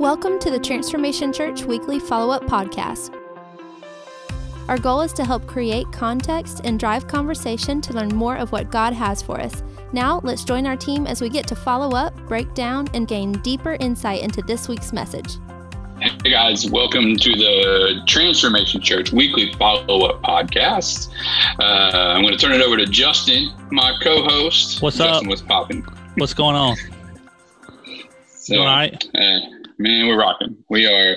Welcome to the Transformation Church Weekly Follow Up Podcast. Our goal is to help create context and drive conversation to learn more of what God has for us. Now, let's join our team as we get to follow up, break down, and gain deeper insight into this week's message. Hey guys, welcome to the Transformation Church Weekly Follow Up Podcast. Uh, I'm going to turn it over to Justin, my co host. What's Justin, up? What's popping? What's going on? So, You all right? uh, man, we're rocking. We are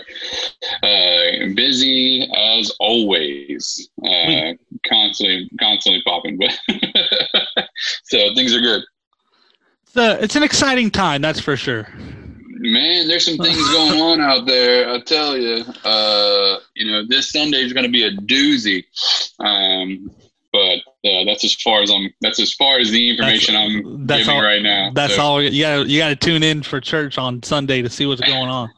uh, busy as always. Uh, constantly, constantly popping. But so things are good. It's, it's an exciting time, that's for sure. Man, there's some things going on out there. I tell you, uh, you know, this Sunday is going to be a doozy. Um, but uh, that's as far as I'm. That's as far as the information I'm that's giving all- right now. That's So, all. You got you got to tune in for church on Sunday to see what's going on.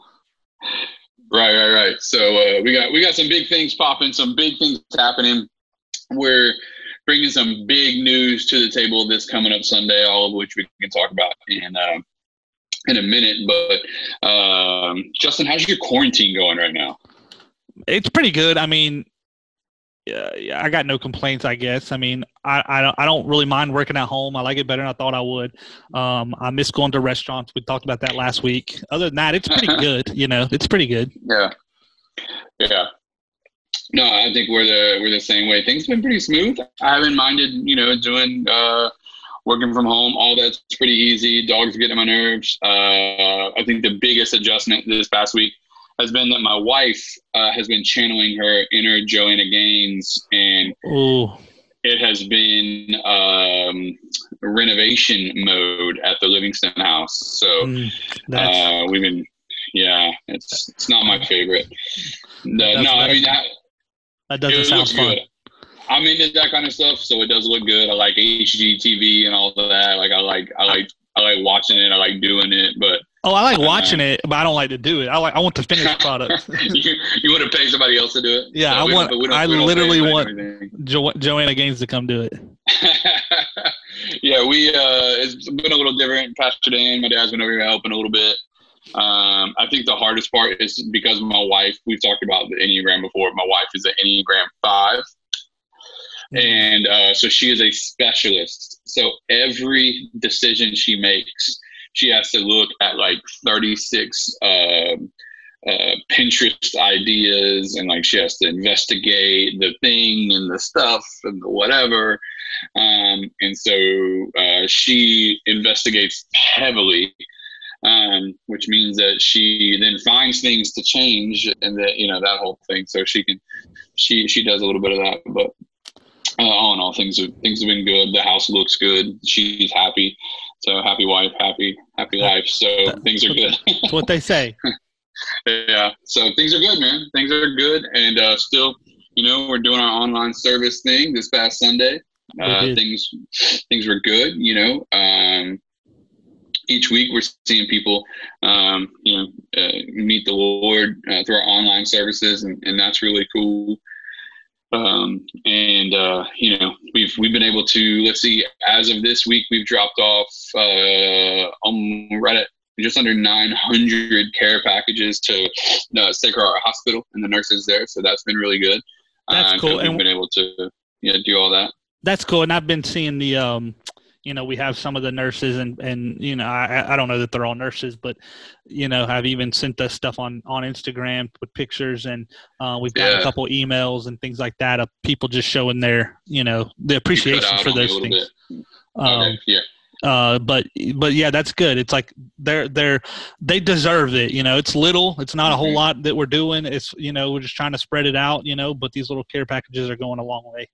Right, right, right. So uh, we got we got some big things popping, some big things happening. We're bringing some big news to the table this coming up Sunday, all of which we can talk about in uh, in a minute. But um, Justin, how's your quarantine going right now? It's pretty good. I mean, yeah, yeah, I got no complaints. I guess. I mean, I I don't, I don't really mind working at home. I like it better than I thought I would. Um, I miss going to restaurants. We talked about that last week. Other than that, it's pretty good. You know, it's pretty good. Yeah, yeah. No, I think we're the we're the same way. Things have been pretty smooth. I haven't minded, you know, doing uh, working from home. All that's pretty easy. Dogs getting on my nerves. Uh, I think the biggest adjustment this past week has been that my wife uh, has been channeling her inner Joanna Gaines, and Oh, it has been um, renovation mode at the Livingston house. So mm, uh, we've been, yeah, it's it's not my favorite. No, no, I mean that, that doesn't sound fun. good. I'm into that kind of stuff, so it does look good. I like HGTV and all of that. Like I like I like I like watching it. I like doing it, but Oh, I like Uh, watching it, but I don't like to do it. I like I want the finished product. you, you want to pay somebody else to do it? Yeah, I want. Don't, I don't literally want- jo- Joanna Gaines to come do it. yeah, we uh, it's been a little different. Pastor Dan, my dad's been over here helping a little bit. Um, I think the hardest part is because my wife. We've talked about the Enneagram before. My wife is an Enneagram five, and uh, so she is a specialist. So every decision she makes, she has to look at like thirty six. Um, uh, Pinterest ideas and like she has to investigate the thing and the stuff and the whatever. Um, and so uh, she investigates heavily, um, which means that she then finds things to change and that, you know, that whole thing. So she can, she, she does a little bit of that, but uh, all in all, things have, things have been good. The house looks good. She's happy. So happy wife, happy, happy life. So things are good. That's what they say. yeah so things are good man things are good and uh still you know we're doing our online service thing this past sunday uh things things were good you know um each week we're seeing people um you know uh, meet the lord uh, through our online services and, and that's really cool um and uh you know we've we've been able to let's see as of this week we've dropped off uh um, right at just under 900 care packages to uh, Sacred Heart Hospital and the nurses there. So that's been really good. That's Uh, cool. We've And- been able to yeah do all that. That's cool. And I've been seeing the um you know, we have some of the nurses and and you know, I I don't know that they're all nurses, but you know, have even sent us stuff on on Instagram with pictures and uh, we've got Yeah. a couple emails and things like that of people just showing their, you know, the appreciation for on me a those things. Um, okay. Yeah. uh but but yeah that's good it's like they're they're they deserve it you know it's little it's not a whole Mhm. lot that we're doing it's you know we're just trying to spread it out you know but these little care packages are going a long way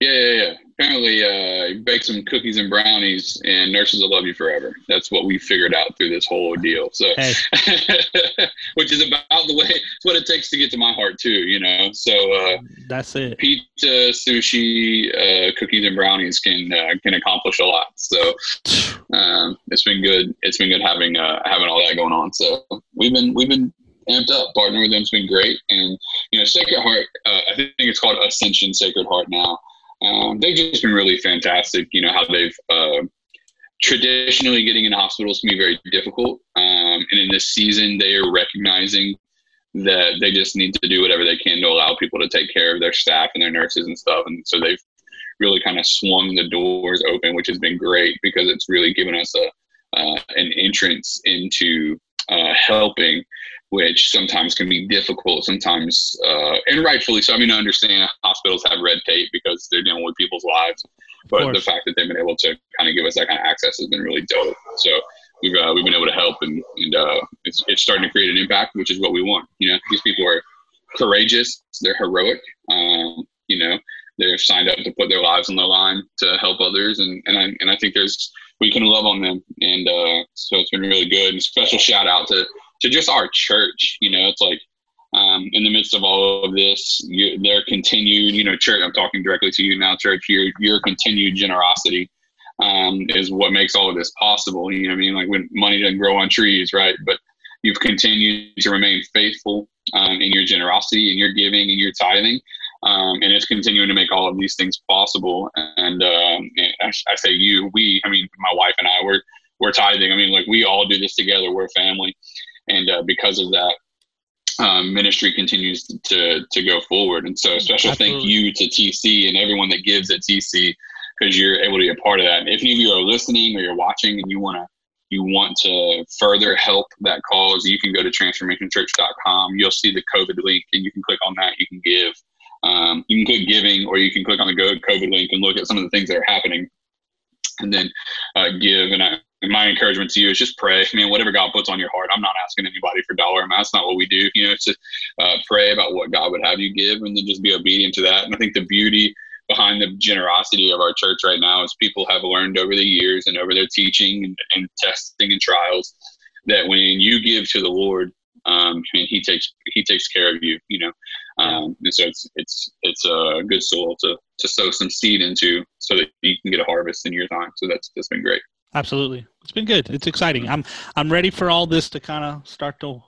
Yeah, yeah, yeah. Apparently, uh, you bake some cookies and brownies, and nurses will love you forever. That's what we figured out through this whole ordeal. So, hey which is about the way it's what it takes to get to my heart too. You know. So, uh, that's it pizza, sushi, uh, cookies, and brownies can uh, can accomplish a lot. So um, it's been good. It's been good having uh, having all that going on. So we've been we've been amped up. Partnering with them's been great, and you know, Sacred Heart. Uh, I think it's called Ascension Sacred Heart now. Um, they've just been really fantastic. You know how they've uh, traditionally getting in hospitals can be very difficult. Um, and in this season, they are recognizing that they just need to do whatever they can to allow people to take care of their staff and their nurses and stuff. And so they've really kind of swung the doors open, which has been great because it's really given us a uh, an entrance into uh, helping, which sometimes can be difficult. Sometimes, uh, and rightfully so. I mean, I understand hospitals have red tape because they're dealing with people's lives, but the fact that they've been able to kind of give us that kind of access has been really dope. So we've uh, we've been able to help, and and uh, it's it's starting to create an impact, which is what we want. You know, these people are courageous, they're heroic. Um, you know, they've signed up to put their lives on the line to help others, and and I and I think there's we can love on them, and uh, so it's been really good. And special shout out to to just our church. You know, it's like um, in the midst of all of this, you, their continued, you know, church. I'm talking directly to you now, church. Your your continued generosity um, is what makes all of this possible. You know, I mean, like when money doesn't grow on trees, right? But you've continued to remain faithful um, in your generosity and your giving and your tithing. Um, and it's continuing to make all of these things possible. And, um, and I, I, say you, we, I mean, my wife and I, we're, we're tithing. I mean, like we all do this together. We're family. And uh, because of that, um, ministry continues to, to go forward. And so a special Absolutely. thank you to TC and everyone that gives at TC because you're able to be a part of that. And if any of you are listening or you're watching and you want to you want to further help that cause, you can go to transformationchurch.com. You'll see the COVID link and you can click on that. You can give. Um, you can click giving or you can click on the go COVID link and look at some of the things that are happening and then uh, give. And, I, and my encouragement to you is just pray. I mean, whatever God puts on your heart, I'm not asking anybody for dollar amounts. That's not what we do. You know, it's just uh, pray about what God would have you give and then just be obedient to that. And I think the beauty behind the generosity of our church right now is people have learned over the years and over their teaching and, and testing and trials that when you give to the Lord, um, and he takes he takes care of you, you know, um, and so it's it's it's a good soil to to sow some seed into so that you can get a harvest in your time. So that's that's been great. Absolutely, it's been good. It's exciting. I'm I'm ready for all this to kind of start to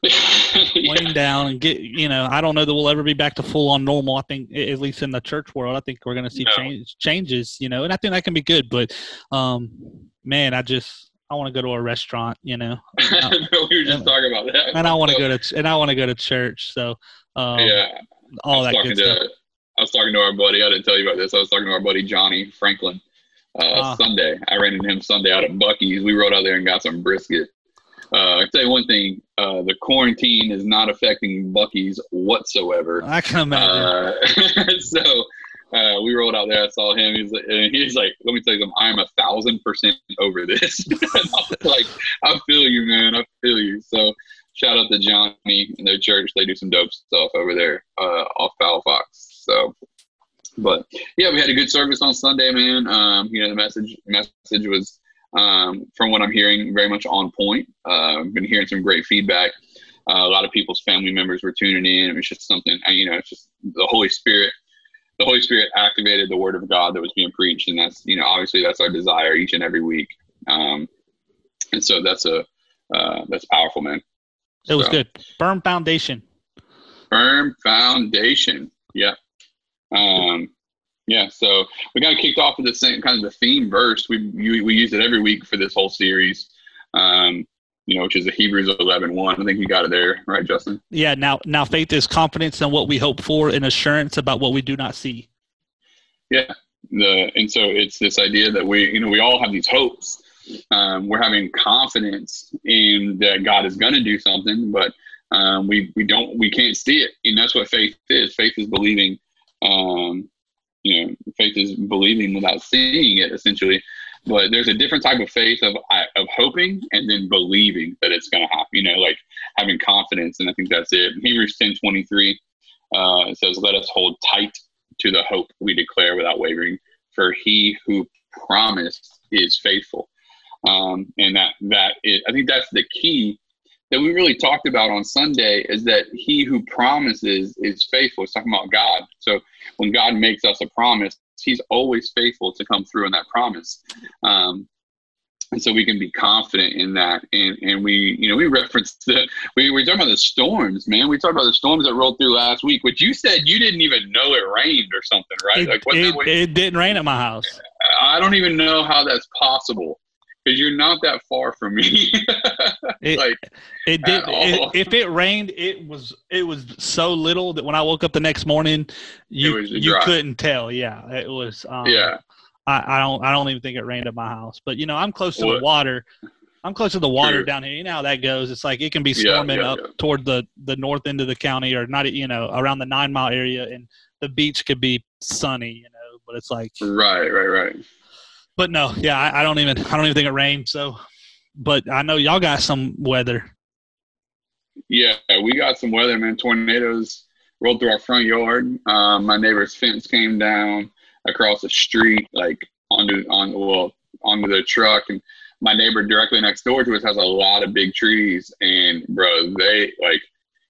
yeah. down and get you know i don't know that we'll ever be back to full on normal i think at least in the church world i think we're going to see no. change, changes you know and i think that can be good but um man i just i want to go to a restaurant you know we were just and, talking about that and i want to so, go to and i want to go to church so um, yeah all that good to, stuff i was talking to our buddy i didn't tell you about this i was talking to our buddy johnny franklin uh, uh, Sunday. I ran into him Sunday out at Buc-ee's. We rode out there and got some brisket. Uh, I tell you one thing: uh, the quarantine is not affecting Buc-ee's whatsoever. I can imagine. Uh, so uh, we rolled out there. I saw him. He's like, he's like, let me tell you something. I'm a thousand percent over this. like, I feel you, man. I feel you. So shout out to Johnny and their church. They do some dope stuff over there uh, off Fowl Fox. So, but yeah, we had a good service on Sunday, man. Um, you know, the message message was um, from what I'm hearing, very much on point. Uh, I've been hearing some great feedback. Uh, a lot of people's family members were tuning in. It was just something, you know, it's just the Holy Spirit. The Holy Spirit activated the Word of God that was being preached, and that's, you know, obviously that's our desire each and every week. Um, and so that's a uh, that's powerful, man. It was so, good. Firm foundation. Firm foundation. Yep. Um, yeah, so we got kicked off with the same kind of the theme verse. We we, we use it every week for this whole series. Um, you know, which is the Hebrews 11, 1. I think you got it there, right, Justin? Yeah. Now, now faith is confidence in what we hope for and assurance about what we do not see. Yeah. The, and so it's this idea that we, you know, we all have these hopes. Um, we're having confidence in that God is going to do something, but um, we, we don't, we can't see it. And that's what faith is. Faith is believing, um, you know, faith is believing without seeing it, essentially. But there's a different type of faith of of hoping and then believing that it's going to happen. You know, like having confidence, and I think that's it. Hebrews ten twenty three uh, it says, "Let us hold tight to the hope we declare without wavering, for He who promised is faithful." Um, and that that is, I think that's the key that we really talked about on Sunday is that he who promises is faithful. It's talking about God. So when God makes us a promise, he's always faithful to come through on that promise. Um, and so we can be confident in that. And, and we, you know, we referenced the, we were talking about the storms, man. We talked about the storms that rolled through last week, which you said you didn't even know it rained or something, right? It, like, it, it didn't rain at my house. I don't even know how that's possible because you're not that far from me. it, like it did. It, if it rained, it was it was so little that when I woke up the next morning, you you couldn't tell. Yeah, it was. Um, yeah. I, I, don't I don't even think it rained at my house, but you know I'm close to what? the water. I'm close to the water True. down here. You know how that goes. It's like it can be storming yeah, yeah, up yeah. toward the the north end of the county, or not. You know, around the nine mile area, and the beach could be sunny. You know, but it's like right, right, right. But no, yeah, I, I don't even I don't even think it rained. So, but I know y'all got some weather. Yeah, we got some weather, man. Tornadoes rolled through our front yard. Um, my neighbor's fence came down across the street, like onto on well onto the truck, and my neighbor directly next door to us has a lot of big trees, and bro, they like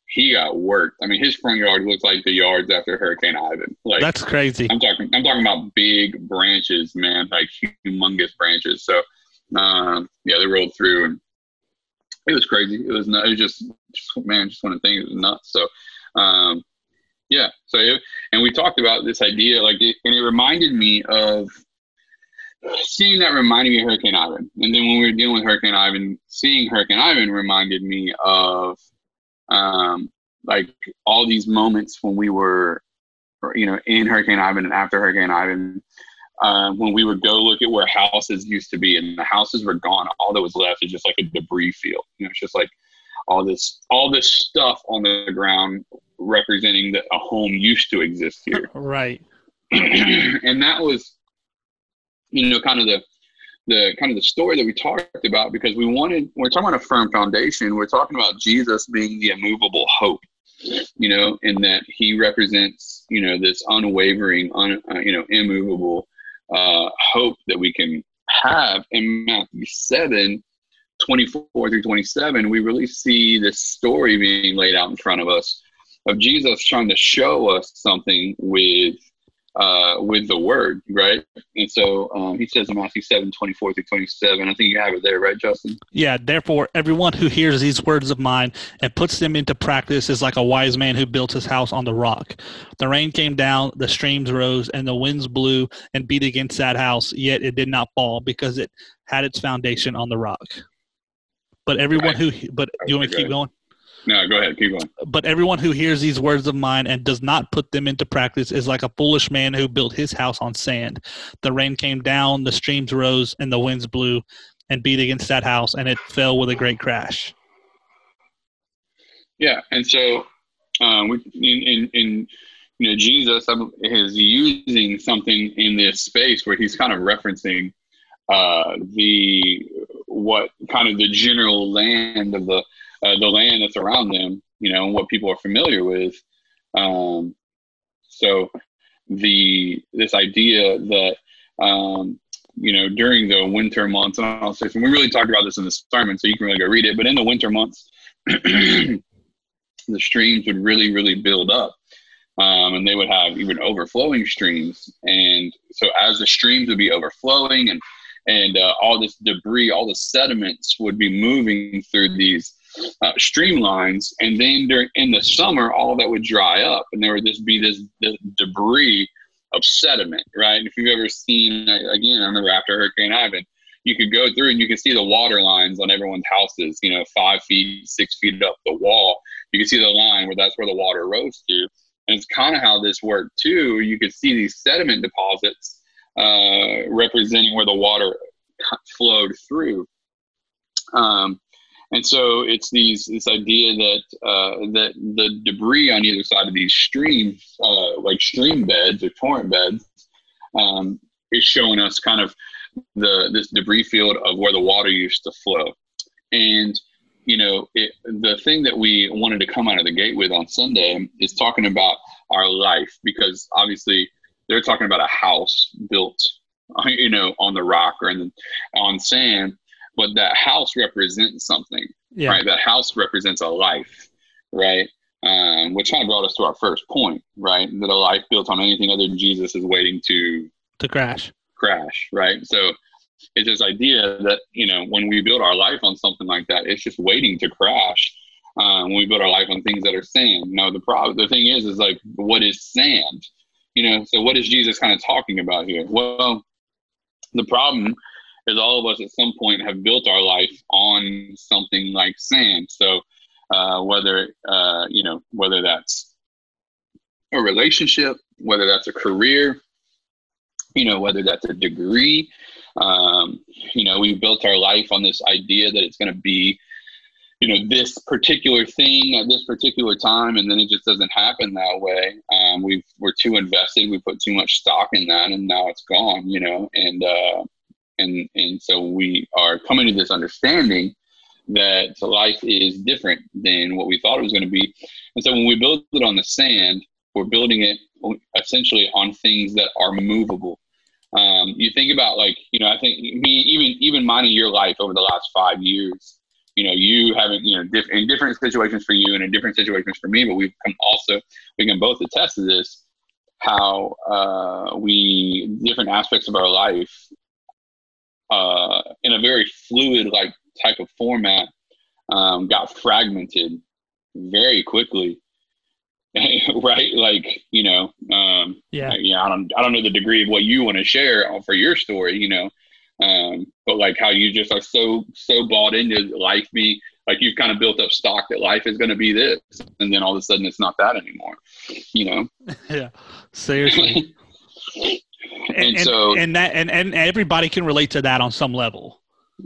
he got worked. I mean, his front yard looked like the yards after Hurricane Ivan. Like that's crazy. I'm talking. I'm talking about big branches, man, like humongous branches. So, um, yeah, they rolled through, and it was crazy. It was not. It was just, just man, just one of the things. It was nuts. So, um, yeah. So, it, and we talked about this idea, like, it, and it reminded me of seeing that reminded me of Hurricane Ivan. And then when we were dealing with Hurricane Ivan, seeing Hurricane Ivan reminded me of um, like all these moments when we were, you know, in Hurricane Ivan and after Hurricane Ivan, uh, when we would go look at where houses used to be and the houses were gone. All that was left is just like a debris field. You know, it's just like all this, all this stuff on the ground representing that a home used to exist here. Right. and that was you know, kind of the the kind of the story that we talked about because we wanted we're talking about a firm foundation. We're talking about Jesus being the immovable hope, you know, and that he represents you know this unwavering, un, uh, you know, immovable uh, hope that we can have in Matthew seven. 24 through 27, we really see this story being laid out in front of us of Jesus trying to show us something with uh, with the word, right? And so um, he says in Matthew 7 24 through 27. I think you have it there, right, Justin? Yeah, therefore, everyone who hears these words of mine and puts them into practice is like a wise man who built his house on the rock. The rain came down, the streams rose, and the winds blew and beat against that house, yet it did not fall because it had its foundation on the rock. But everyone right. who, but do you want me to keep going? No, go ahead. Keep going. But everyone who hears these words of mine and does not put them into practice is like a foolish man who built his house on sand. The rain came down, the streams rose, and the winds blew and beat against that house, and it fell with a great crash. Yeah, and so um, in, in, in you know Jesus is using something in this space where he's kind of referencing uh, the what kind of the general land of the uh, the land that's around them, you know, and what people are familiar with. Um, so the this idea that um, you know during the winter months, and I'll say, we really talked about this in the sermon, so you can really go read it. But in the winter months, the streams would really, really build up. Um, and they would have even overflowing streams. And so as the streams would be overflowing and and uh, all this debris, all the sediments would be moving through these uh, streamlines, and then during in the summer, all that would dry up, and there would just be this, this debris of sediment, right? And if you've ever seen, again, I remember after Hurricane Ivan, you could go through and you could see the water lines on everyone's houses, you know, five feet, six feet up the wall. You can see the line where that's where the water rose to. And it's kind of how this worked too. You could see these sediment deposits uh, representing where the water flowed through. Um, and so it's these this idea that uh, that the debris on either side of these streams, uh, like stream beds or torrent beds, um, is showing us kind of the this debris field of where the water used to flow. And you know, it, the thing that we wanted to come out of the gate with on Sunday is talking about our life because obviously they're talking about a house built, you know, on the rock or in the, on sand but that house represents something, yeah. right? That house represents a life, right? Um, which kind of brought us to our first point, right? That a life built on anything other than Jesus is waiting to to crash, crash, right? So it's this idea that you know when we build our life on something like that, it's just waiting to crash. Um, when we build our life on things that are sand, no, the problem, the thing is, is like, what is sand? You know, so what is Jesus kind of talking about here? Well, the problem is all of us at some point have built our life on something like sand. So uh, whether uh, you know whether that's a relationship, whether that's a career, you know whether that's a degree, um, you know we built our life on this idea that it's going to be you know this particular thing at this particular time and then it just doesn't happen that way um, we we're too invested we put too much stock in that and now it's gone you know and uh, and and so we are coming to this understanding that life is different than what we thought it was going to be. And so when we build it on the sand we're building it essentially on things that are movable. Um, you think about like you know i think me even even mine in your life over the last five years you know, you having, you know, diff- in different situations for you and in different situations for me, but we've come also, we can both attest to this, how uh, we, different aspects of our life uh, in a very fluid, like type of format, um, got fragmented very quickly. right like you know um yeah yeah i don't i don't know the degree of what you want to share for your story you know um, but like how you just are so so bought into life be like you've kind of built up stock that life is going to be this, and then all of a sudden it's not that anymore. You know? yeah, seriously. and, and, so and that and and everybody can relate to that on some level.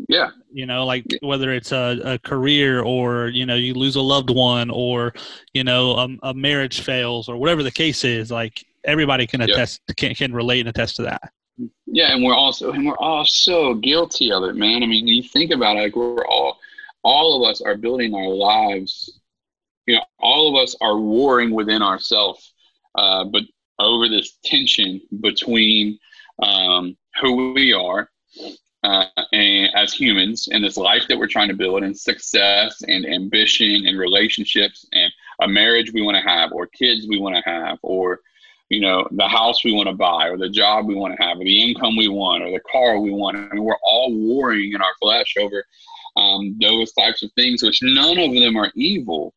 Yeah. You know, like whether it's a, a career or, you know, you lose a loved one or, you know, a, a marriage fails or whatever the case is, like everybody can attest, yeah. can, can relate and attest to that. Yeah, and we're also and we're all so guilty of it, man. I mean, you think about it, like we're all all of us are building our lives. You know, all of us are warring within ourselves, uh, but over this tension between um, who we are uh, and as humans and this life that we're trying to build and success and ambition and relationships and a marriage we want to have or kids we want to have or you know, the house we want to buy or the job we want to have or the income we want or the car we want. I mean, we're all warring in our flesh over um, those types of things, which none of them are evil.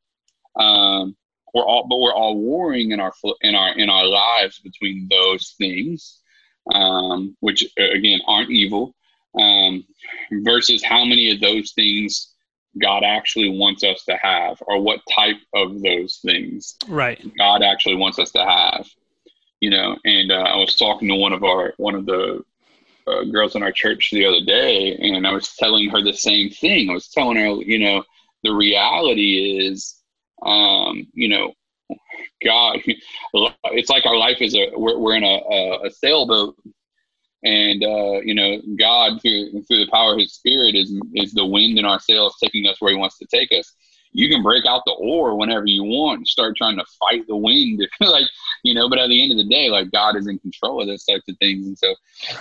Um, we're all, but we're all warring in our in our in our lives between those things, um, which again aren't evil, um, versus how many of those things God actually wants us to have, or what type of those things right God actually wants us to have you know. And uh, I was talking to one of our one of the uh, girls in our church the other day, and I was telling her the same thing. I was telling her, you know, the reality is, um, you know, God, it's like our life is a we're, we're in a, a, a sailboat, and uh, you know, God through through the power of His Spirit is is the wind in our sails taking us where He wants to take us you can break out the oar whenever you want and start trying to fight the wind. Like you know but at the end of the day like god is in control of those types of things. And so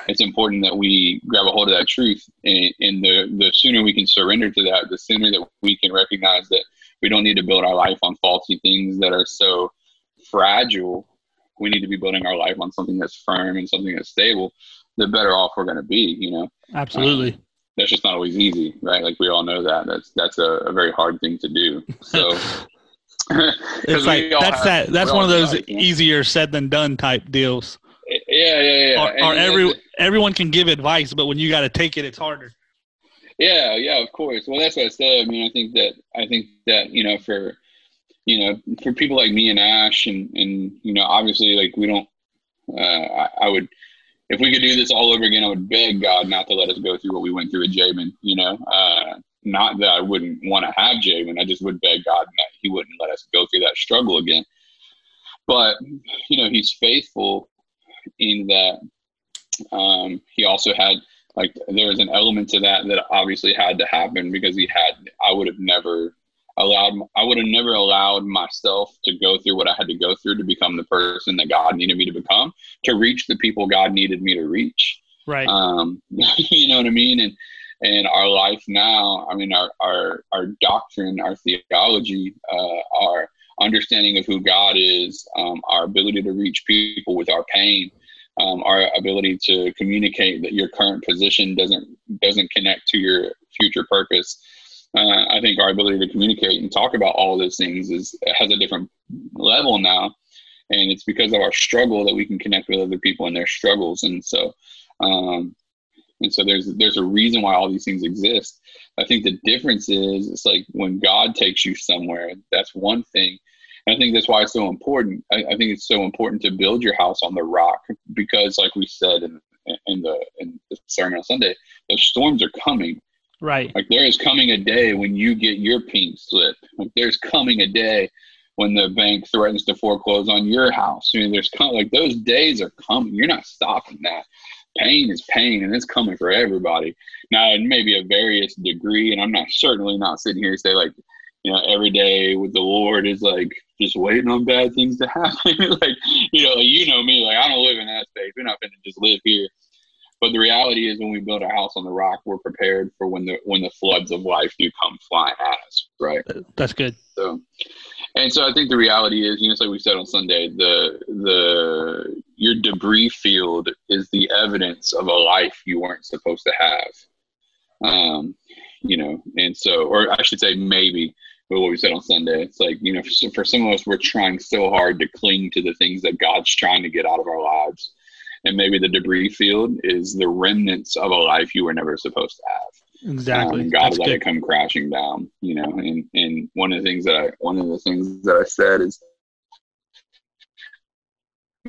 it's important that we grab a hold of that truth. And, and the the sooner we can surrender to that the sooner that we can recognize that we don't need to build our life on faulty things that are so fragile. We need to be building our life on something that's firm and something that's stable the better off we're going to be you know? Absolutely. Um, that's just not always easy, right? Like we all know that. That's that's a, a very hard thing to do. So it's like that's have, that that's one of those easier said than done type deals. Yeah, yeah, yeah. Or, or every everyone can give advice, but when you got to take it, it's harder. Yeah, yeah, of course. Well, that's what I said. I mean, I think that I think that you know for you know for people like me and Ash and and you know obviously like we don't. Uh, I, I would if we could do this all over again, I would beg God not to let us go through what we went through with Jabin. You know, uh, not that I wouldn't want to have Jabin, I just would beg God that He wouldn't let us go through that struggle again. But you know, He's faithful in that um, He also had like there was an element to that that obviously had to happen because He had. I would have never allowed I would have never allowed myself to go through what I had to go through to become the person that God needed me to become to reach the people God needed me to reach. Right. Um, you know what I mean? And and our life now, I mean our our our doctrine, our theology, uh, our understanding of who God is, um, our ability to reach people with our pain, um, our ability to communicate that your current position doesn't doesn't connect to your future purpose uh, I think our ability to communicate and talk about all those things is has a different level now, and it's because of our struggle that we can connect with other people and their struggles. And so, um, And so there's there's a reason why all these things exist. I think the difference is it's like when God takes you somewhere, that's one thing. And I think that's why it's so important. I, I think it's so important to build your house on the rock because, like we said in, in the in the sermon on Sunday, the storms are coming. Right. Like there is coming a day when you get your pink slip. Like there's coming a day when the bank threatens to foreclose on your house. I mean, there's like those days are coming. You're not stopping that pain is pain and it's coming for everybody. Now, it may be a various degree, and I'm not certainly not sitting here to say like, you know, every day with the Lord is like just waiting on bad things to happen. like, you know, you know me, like I don't live in that space. We're not going to just live here. But the reality is, when we build a house on the rock, we're prepared for when the when the floods of life do come flying at us. Right. That's good. So, and so I think the reality is, you know, it's like we said on Sunday, the the your debris field is the evidence of a life you weren't supposed to have. Um, you know, and so, or I should say, maybe but what we said on Sunday. It's like, you know, for, for some of us, we're trying so hard to cling to the things that God's trying to get out of our lives. And maybe the debris field is the remnants of a life you were never supposed to have. Exactly. Um, God let it come crashing down, you know. And and one of the things that I one of the things that I said is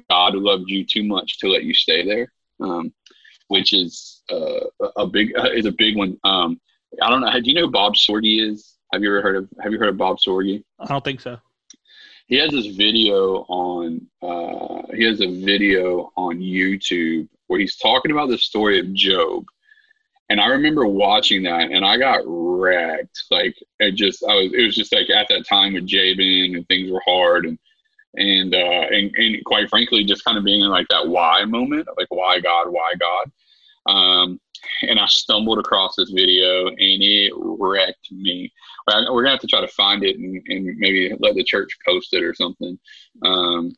God loved you too much to let you stay there, um, which is uh, a big uh, is a big one. Um, I don't know. Do you know who Bob Sorge is? Have you ever heard of Have you heard of Bob Sorge? I don't think so. He has this video on uh, he has a video on YouTube where he's talking about the story of Job. And I remember watching that and I got wrecked. Like it just I was it was just like at that time with Jabin and things were hard and and uh and, and quite frankly just kind of being in like that why moment like why god why god um and i stumbled across this video and it wrecked me. We're gonna have to try to find it and, and maybe let the church post it or something um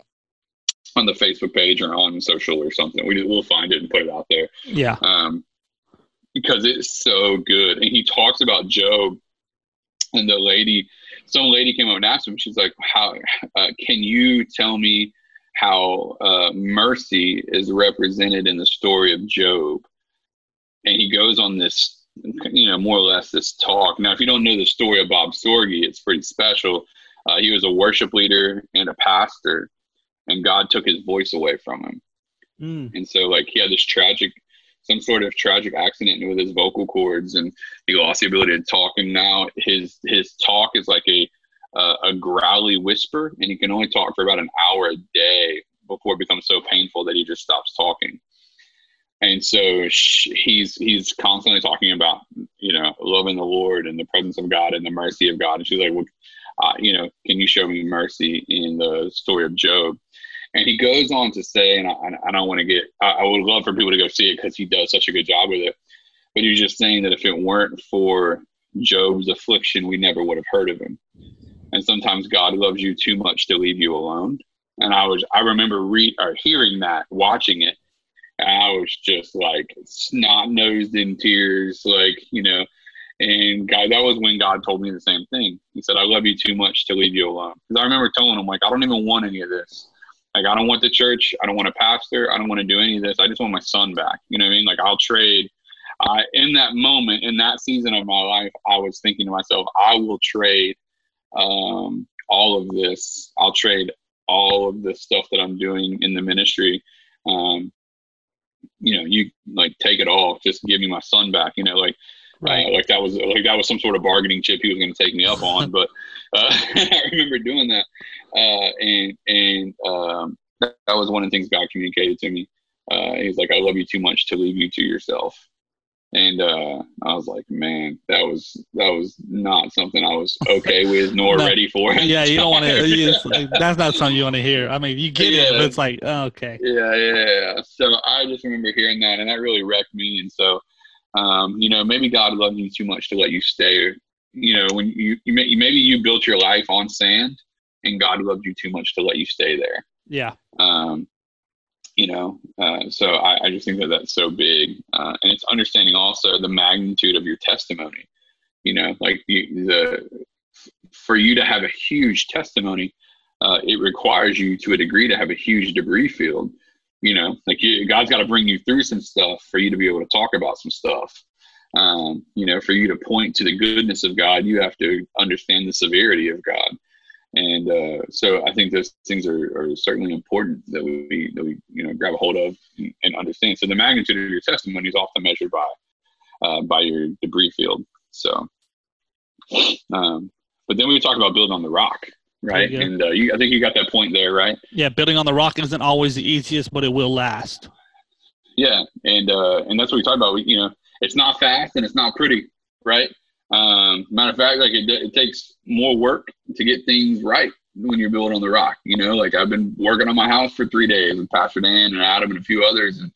on the facebook page or on social or something. We, we'll find it and put it out there. Yeah. um because it's so good. And he talks about job and the lady some lady came up and asked him she's like how uh, can you tell me how uh, mercy is represented in the story of job and he goes on this you know more or less this talk. Now if you don't know the story of bob sorge it's pretty special. Uh, he was a worship leader and a pastor and god took his voice away from him. Mm. and so like he had this tragic some sort of tragic accident with his vocal cords and he lost the ability to talk. And now his his talk is like a uh, a growly whisper and he can only talk for about an hour a day before it becomes so painful that he just stops talking and so sh- he's he's constantly talking about you know loving the lord and the presence of god and the mercy of god and she's like well uh, you know can you show me mercy in the story of job and he goes on to say, and I, I don't want to get, I, I, would love for people to go see it because he does such a good job with it. But he's just saying that if it weren't for Job's affliction, we never would have heard of him. And sometimes God loves you too much to leave you alone. And I was, I remember re or hearing that, watching it, I was just like snot nosed in tears, like you know. And God, that was when God told me the same thing. He said, "I love you too much to leave you alone." Because I remember telling him, like, I don't even want any of this. Like, I don't want the church. I don't want a pastor. I don't want to do any of this. I just want my son back. You know what I mean? Like, I'll trade. I, in that moment, in that season of my life, I was thinking to myself, I will trade um, all of this. I'll trade all of the stuff that I'm doing in the ministry. Um, you know, you like take it all. Just give me my son back. You know, like Right. uh, like that was like that was some sort of bargaining chip he was going to take me up on. but uh, I remember doing that, uh, and and um, that, that was one of the things God communicated to me. Uh, he's like, "I love you too much to leave you to yourself," and uh, I was like, "Man, that was that was not something I was okay with nor No. ready for." Yeah, you don't want to. That's not something you want to hear. I mean, you get it, but it's like, oh, okay. Yeah, yeah, yeah. So I just remember hearing that, and that really wrecked me. And so, um, you know, maybe God loved you too much to let you stay. You know, when you, you may, maybe you built your life on sand, and God loved you too much to let you stay there. Yeah. Um, you know, uh, so I, I just think that that's so big, uh, and it's understanding also the magnitude of your testimony. You know, like you, the for you to have a huge testimony, uh, it requires you to a degree to have a huge debris field You know, like you, God's got to bring you through some stuff for you to be able to talk about some stuff. Um, you know, for you to point to the goodness of God, you have to understand the severity of God. And uh, so I think those things are, are, certainly important that we that we you know grab a hold of and, and understand. So the magnitude of your testimony is often measured by uh, by your debris field. So, um, but then we talk about building on the rock, right? And uh, you, I think you got that point there, right? Yeah, building on the rock isn't always the easiest, but it will last. Yeah, and uh, and that's what we talk about. We, you know, it's not fast and it's not pretty, right? Um, matter of fact, like it, it takes more work to get things right when you're building on the rock. You know, like I've been working on my house for three days with Pastor Dan and Adam and a few others, and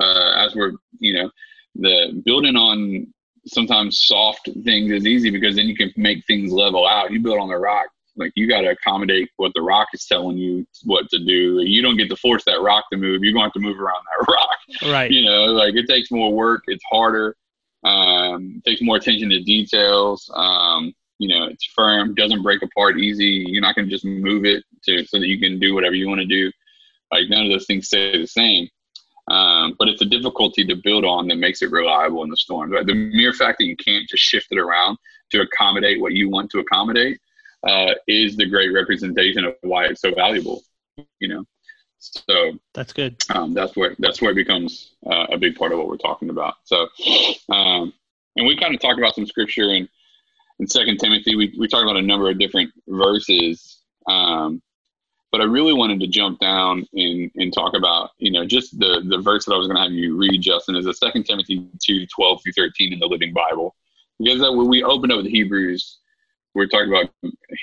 uh, as we're you know the building on sometimes soft things is easy because then you can make things level out. You build on the rock, like you got to accommodate what the rock is telling you what to do. You don't get to force that rock to move. You're going to have to move around that rock. Right. You know, like it takes more work. It's harder. Um, takes more attention to details. Um, you know, it's firm, doesn't break apart easy. You're not going to just move it to so that you can do whatever you want to do. Like none of those things stay the same. Um, but it's a difficulty to build on that makes it reliable in the storms. Right? The mere fact that you can't just shift it around to accommodate what you want to accommodate uh, is the great representation of why it's so valuable. You know, so that's good. Um, that's where that's where it becomes uh, a big part of what we're talking about. So, um, and we kind of talked about some scripture in in Second Timothy. We we talked about a number of different verses. Um, but I really wanted to jump down and, and talk about, you know, just the, the verse that I was going to have you read, Justin, is a Second Timothy 2, 12 through 13 in the Living Bible. Because that when we opened up with Hebrews, we're talking about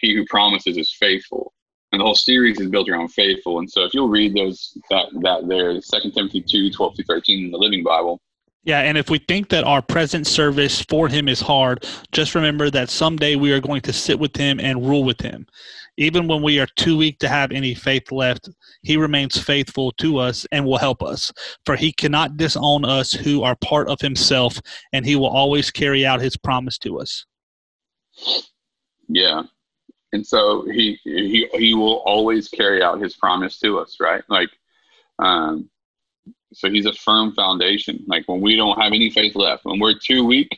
he who promises is faithful. And the whole series is built around faithful. And so if you'll read those, that, that there, Second Timothy 2, 12 through 13 in the Living Bible, yeah, and if we think that our present service for him is hard, just remember that someday we are going to sit with him and rule with him. Even when we are too weak to have any faith left, he remains faithful to us and will help us. For he cannot disown us who are part of himself, and he will always carry out his promise to us. Yeah. And so he he he will always carry out his promise to us, right? Like um so he's a firm foundation. Like when we don't have any faith left, when we're too weak,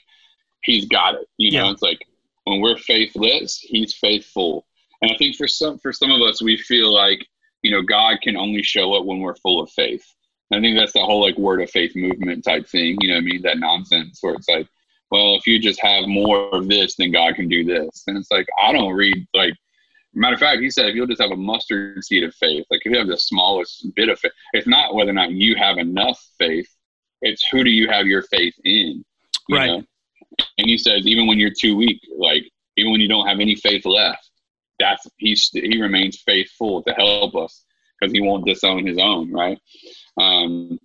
he's got it. You know, yeah. it's like when we're faithless, he's faithful. And I think for some for some of us, we feel like you know God can only show up when we're full of faith. And I think that's the whole like word of faith movement type thing. You know, I mean that nonsense where it's like, well, if you just have more of this, then God can do this. And it's like I don't read like. Matter of fact, he said if you'll just have a mustard seed of faith, like if you have the smallest bit of faith, it's not whether or not you have enough faith, it's who do you have your faith in. You right. Know? And he says even when you're too weak, like even when you don't have any faith left, that's he's he remains faithful to help us because he won't disown his own, right? Um,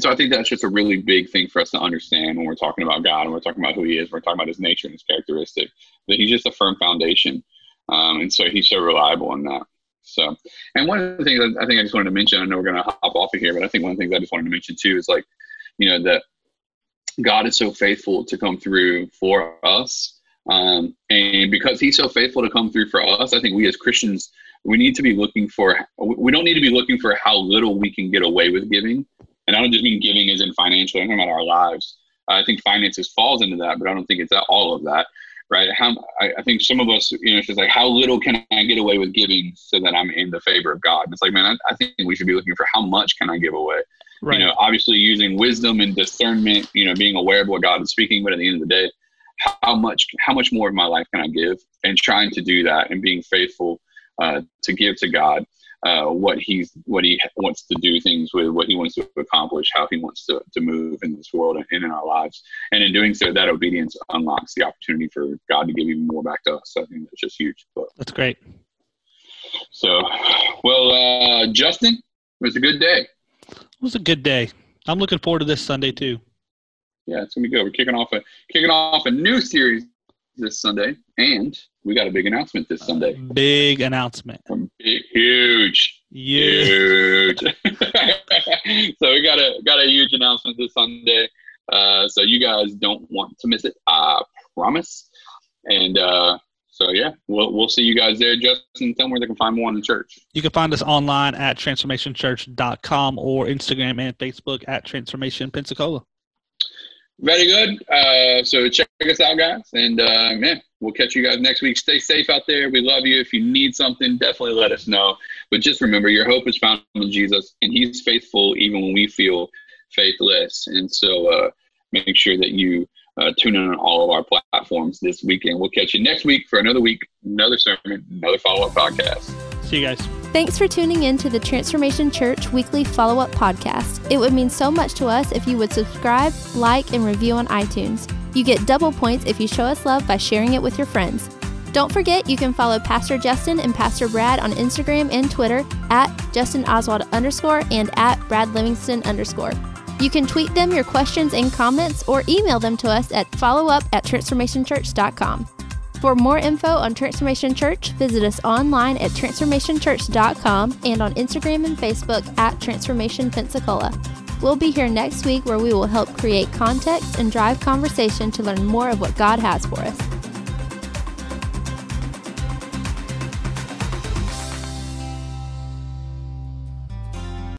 so I think that's just a really big thing for us to understand when we're talking about God and we're talking about who He is. We're talking about His nature and His characteristic. That He's just a firm foundation, um, and so He's so reliable in that. So, and one of the things I think I just wanted to mention, I know we're going to hop off of here, but I think one of the things I just wanted to mention too is like, you know, that God is so faithful to come through for us um, and because he's so faithful to come through for us, I think we as Christians, we need to be looking for, we don't need to be looking for how little we can get away with giving. And I don't just mean giving as in financial, I'm talking about our lives. I think finances falls into that, but I don't think it's all of that, right? How I, I, think some of us, you know, it's just like how little can I get away with giving so that I'm in the favor of God? It's like, man, I, I think we should be looking for how much can I give away. Right. You know, obviously using wisdom and discernment, you know, being aware of what God is speaking, but at the end of the day, how much how much more of my life can I give, and trying to do that and being faithful uh, to give to God uh, what he's what he wants to do things with, what he wants to accomplish, how he wants to, to move in this world and in our lives. And in doing so, that obedience unlocks the opportunity for God to give even more back to us. I think that's just huge. But, that's great. So, well, uh, Justin, it was a good day. It was a good day. I'm looking forward to this Sunday too yeah, it's gonna be good. We're kicking off a kicking off a new series this Sunday, and we got a big announcement this Sunday. Big announcement. Big, huge, yeah. huge. so we got a got a huge announcement this Sunday. Uh, so you guys don't want to miss it. I promise. And uh, so yeah, we'll we'll see you guys there. Justin, tell them where they can find more on the church. You can find us online at transformationchurch.com or Instagram and Facebook at Transformation Pensacola. Very good. Uh, so check us out, guys, and uh, man, we'll catch you guys next week. Stay safe out there. We love you. If you need something, definitely let us know. But just remember, your hope is found in Jesus, and He's faithful even when we feel faithless. And so, uh, make sure that you uh, tune in on all of our platforms this weekend. We'll catch you next week for another week, another sermon, another follow up podcast. See you guys. Thanks for tuning in to the Transformation Church weekly follow up podcast. It would mean so much to us if you would subscribe, like, and review on iTunes. You get double points if you show us love by sharing it with your friends. Don't forget, you can follow Pastor Justin and Pastor Brad on Instagram and Twitter at Justin Oswald underscore and at Brad Livingston underscore. You can tweet them your questions and comments or email them to us at followup at transformationchurch.com. For more info on Transformation Church, visit us online at transformationchurch.com and on Instagram and Facebook at Transformation Pensacola. We'll be here next week where we will help create context and drive conversation to learn more of what God has for us.